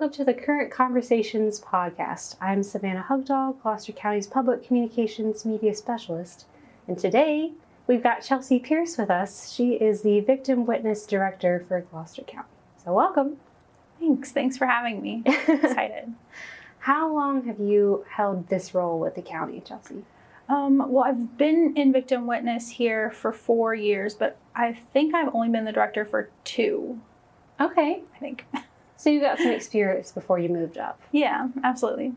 welcome to the Current Conversations podcast. I'm Savannah Hugdahl, Gloucester County's Public Communications Media Specialist, and today we've got Chelsea Pierce with us. She is the Victim Witness Director for Gloucester County. So, welcome. Thanks. Thanks for having me. Excited. How long have you held this role with the county, Chelsea? Um, well, I've been in victim witness here for four years, but I think I've only been the director for two. Okay. I think. So you got some experience before you moved up. Yeah, absolutely.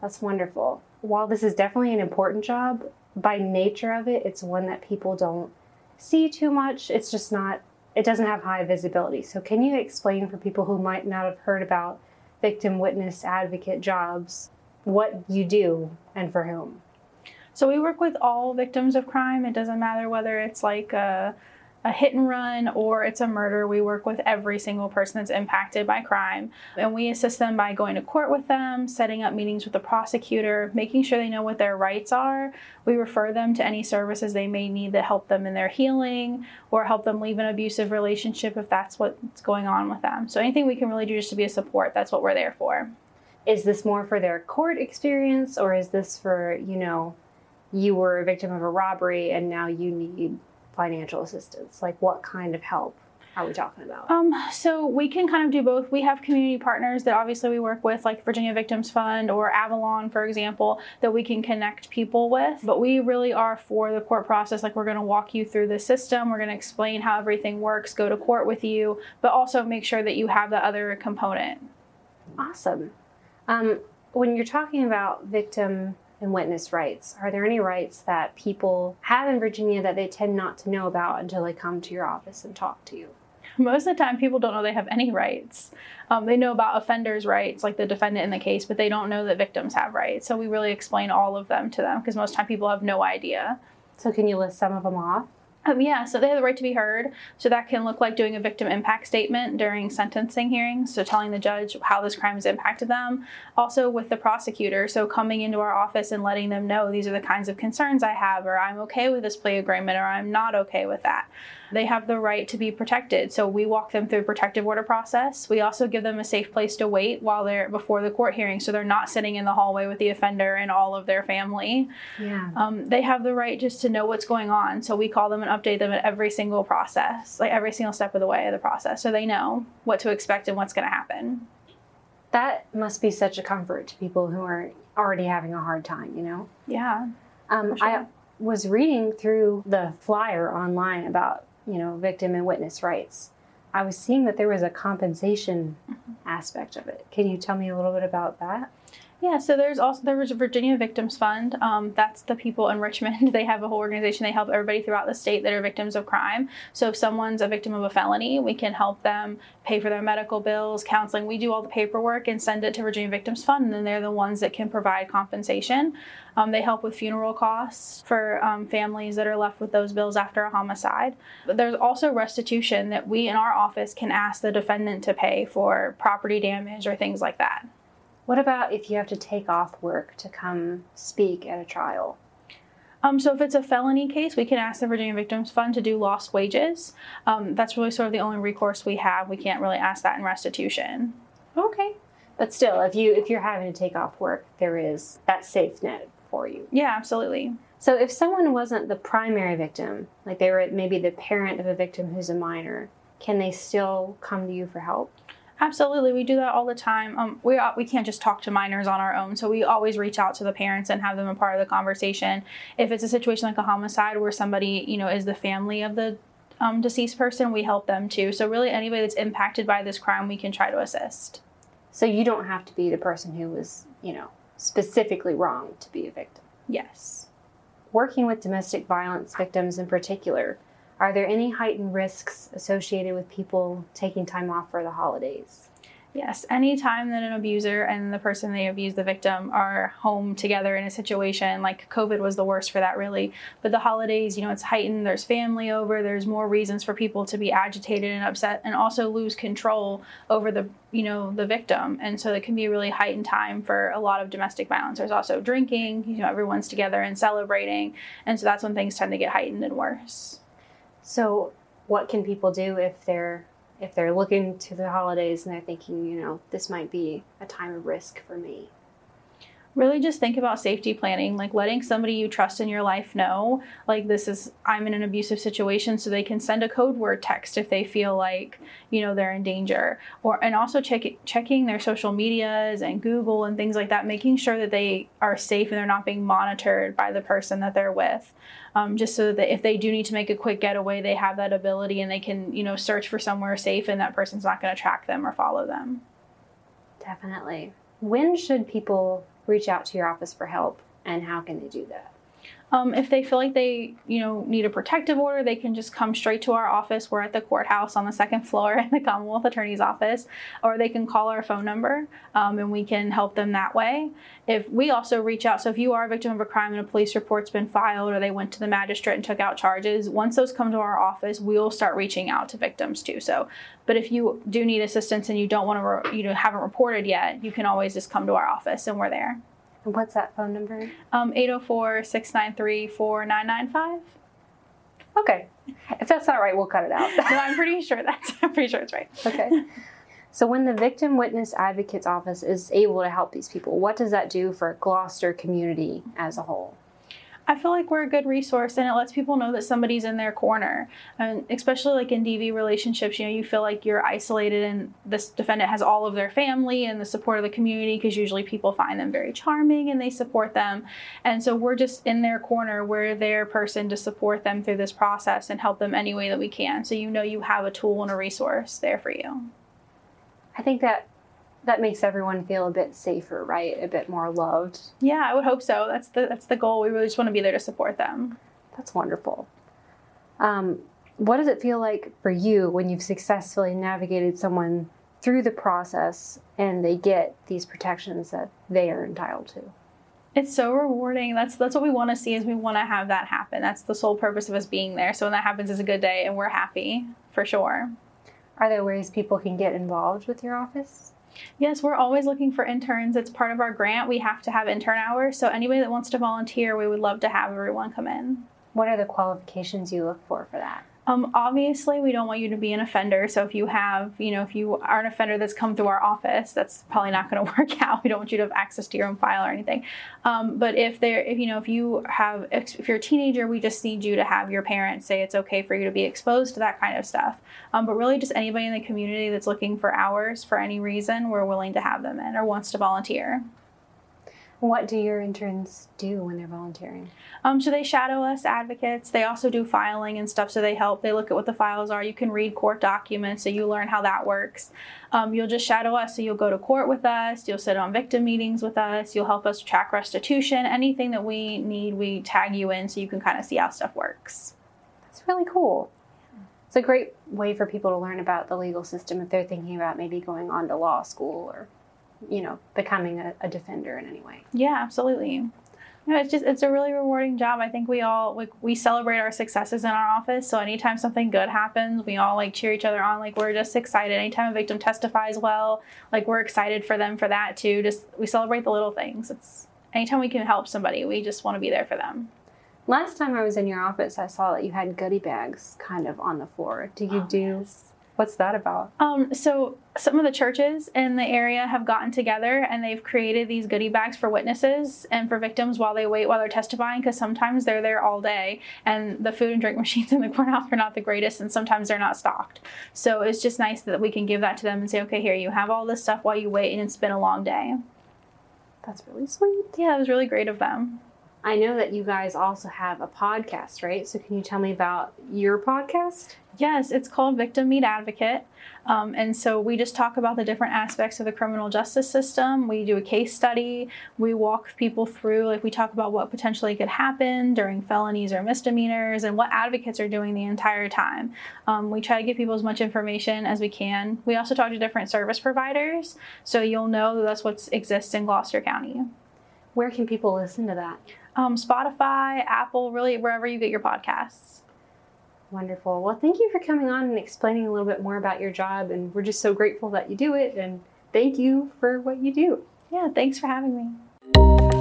That's wonderful. While this is definitely an important job, by nature of it, it's one that people don't see too much. It's just not, it doesn't have high visibility. So, can you explain for people who might not have heard about victim witness advocate jobs what you do and for whom? So, we work with all victims of crime. It doesn't matter whether it's like a a hit and run or it's a murder, we work with every single person that's impacted by crime. And we assist them by going to court with them, setting up meetings with the prosecutor, making sure they know what their rights are. We refer them to any services they may need that help them in their healing or help them leave an abusive relationship if that's what's going on with them. So anything we can really do just to be a support, that's what we're there for. Is this more for their court experience or is this for, you know, you were a victim of a robbery and now you need financial assistance? Like, what kind of help are we talking about? Um, so we can kind of do both. We have community partners that obviously we work with, like Virginia Victims Fund or Avalon, for example, that we can connect people with. But we really are for the court process. Like, we're going to walk you through the system, we're going to explain how everything works, go to court with you, but also make sure that you have the other component. Awesome. Um, when you're talking about victim and witness rights. Are there any rights that people have in Virginia that they tend not to know about until they come to your office and talk to you? Most of the time, people don't know they have any rights. Um, they know about offenders' rights, like the defendant in the case, but they don't know that victims have rights. So we really explain all of them to them because most time people have no idea. So can you list some of them off? Um, yeah, so they have the right to be heard. So that can look like doing a victim impact statement during sentencing hearings. So telling the judge how this crime has impacted them. Also with the prosecutor. So coming into our office and letting them know these are the kinds of concerns I have, or I'm okay with this plea agreement, or I'm not okay with that. They have the right to be protected. So we walk them through a protective order process. We also give them a safe place to wait while they're before the court hearing. So they're not sitting in the hallway with the offender and all of their family. Yeah. Um, they have the right just to know what's going on. So we call them and update them at every single process, like every single step of the way of the process. So they know what to expect and what's going to happen. That must be such a comfort to people who are already having a hard time, you know? Yeah. Um, sure. I was reading through the flyer online about you know, victim and witness rights. I was seeing that there was a compensation mm-hmm. aspect of it. Can you tell me a little bit about that? Yeah, so there's also there was a Virginia Victims Fund. Um, that's the people in Richmond. They have a whole organization. They help everybody throughout the state that are victims of crime. So if someone's a victim of a felony, we can help them pay for their medical bills, counseling. We do all the paperwork and send it to Virginia Victims Fund, and then they're the ones that can provide compensation. Um, they help with funeral costs for um, families that are left with those bills after a homicide. But there's also restitution that we in our office can ask the defendant to pay for property damage or things like that. What about if you have to take off work to come speak at a trial? Um, so if it's a felony case, we can ask the Virginia Victims Fund to do lost wages. Um, that's really sort of the only recourse we have. We can't really ask that in restitution. Okay, but still, if you if you're having to take off work, there is that safe net for you. Yeah, absolutely. So if someone wasn't the primary victim, like they were maybe the parent of a victim who's a minor, can they still come to you for help? Absolutely, we do that all the time. Um, we we can't just talk to minors on our own, so we always reach out to the parents and have them a part of the conversation. If it's a situation like a homicide where somebody you know is the family of the um, deceased person, we help them too. So really, anybody that's impacted by this crime, we can try to assist. So you don't have to be the person who was you know specifically wrong to be a victim. Yes. Working with domestic violence victims in particular, are there any heightened risks associated with people taking time off for the holidays? Yes, anytime that an abuser and the person they abuse, the victim, are home together in a situation like COVID was the worst for that, really. But the holidays, you know, it's heightened. There's family over. There's more reasons for people to be agitated and upset, and also lose control over the, you know, the victim. And so it can be a really heightened time for a lot of domestic violence. There's also drinking. You know, everyone's together and celebrating, and so that's when things tend to get heightened and worse. So, what can people do if they're if they're looking to the holidays and they're thinking, you know, this might be a time of risk for me? Really just think about safety planning like letting somebody you trust in your life know like this is i'm in an abusive situation so they can send a code word text if they feel like you know they're in danger. Or and also check, checking their social medias and google and things like that making sure that they are safe and they're not being monitored by the person that they're with. Um, just so that if they do need to make a quick getaway they have that ability and they can you know search for somewhere safe and that person's not going to track them or follow them. Definitely. When should people reach out to your office for help and how can they do that? Um, if they feel like they, you know, need a protective order, they can just come straight to our office. We're at the courthouse on the second floor in the Commonwealth Attorney's office, or they can call our phone number um, and we can help them that way. If we also reach out, so if you are a victim of a crime and a police report's been filed, or they went to the magistrate and took out charges, once those come to our office, we'll start reaching out to victims too. So, but if you do need assistance and you don't want to, re- you know, haven't reported yet, you can always just come to our office and we're there. What's that phone number? Um, 804 693 4995. Okay. If that's not right, we'll cut it out. no, I'm pretty sure that's, I'm pretty sure it's right. Okay. So when the Victim Witness Advocate's Office is able to help these people, what does that do for Gloucester community as a whole? I feel like we're a good resource and it lets people know that somebody's in their corner. And especially like in DV relationships, you know, you feel like you're isolated and this defendant has all of their family and the support of the community because usually people find them very charming and they support them. And so we're just in their corner. We're their person to support them through this process and help them any way that we can. So you know you have a tool and a resource there for you. I think that that makes everyone feel a bit safer, right? A bit more loved. Yeah, I would hope so. That's the that's the goal. We really just want to be there to support them. That's wonderful. Um, what does it feel like for you when you've successfully navigated someone through the process and they get these protections that they are entitled to? It's so rewarding. That's that's what we want to see is we want to have that happen. That's the sole purpose of us being there. So when that happens, it's a good day and we're happy for sure. Are there ways people can get involved with your office? Yes, we're always looking for interns. It's part of our grant. We have to have intern hours. So anybody that wants to volunteer, we would love to have everyone come in. What are the qualifications you look for for that? Um, obviously, we don't want you to be an offender. So if you have, you know, if you are an offender that's come through our office, that's probably not going to work out. We don't want you to have access to your own file or anything. Um, but if there, if you know, if you have, if you're a teenager, we just need you to have your parents say it's okay for you to be exposed to that kind of stuff. Um, but really, just anybody in the community that's looking for hours for any reason, we're willing to have them in or wants to volunteer. What do your interns do when they're volunteering? Um, so they shadow us advocates. They also do filing and stuff, so they help. They look at what the files are. You can read court documents, so you learn how that works. Um, you'll just shadow us, so you'll go to court with us. You'll sit on victim meetings with us. You'll help us track restitution. Anything that we need, we tag you in, so you can kind of see how stuff works. That's really cool. It's a great way for people to learn about the legal system if they're thinking about maybe going on to law school or you know, becoming a, a defender in any way. Yeah, absolutely. No, it's just it's a really rewarding job. I think we all like we celebrate our successes in our office. So anytime something good happens, we all like cheer each other on. Like we're just excited. Anytime a victim testifies well, like we're excited for them for that too. Just we celebrate the little things. It's anytime we can help somebody, we just want to be there for them. Last time I was in your office, I saw that you had goodie bags kind of on the floor. Do you Oh, do yes. What's that about? Um, so some of the churches in the area have gotten together and they've created these goodie bags for witnesses and for victims while they wait while they're testifying because sometimes they're there all day and the food and drink machines in the courthouse are not the greatest and sometimes they're not stocked. So it's just nice that we can give that to them and say, okay, here you have all this stuff while you wait and it's been a long day. That's really sweet. Yeah, it was really great of them. I know that you guys also have a podcast, right? So can you tell me about your podcast? Yes, it's called Victim Meet Advocate. Um, and so we just talk about the different aspects of the criminal justice system. We do a case study. We walk people through, like, we talk about what potentially could happen during felonies or misdemeanors and what advocates are doing the entire time. Um, we try to give people as much information as we can. We also talk to different service providers, so you'll know that that's what exists in Gloucester County. Where can people listen to that? Um, Spotify, Apple, really wherever you get your podcasts. Wonderful. Well, thank you for coming on and explaining a little bit more about your job. And we're just so grateful that you do it. And thank you for what you do. Yeah, thanks for having me.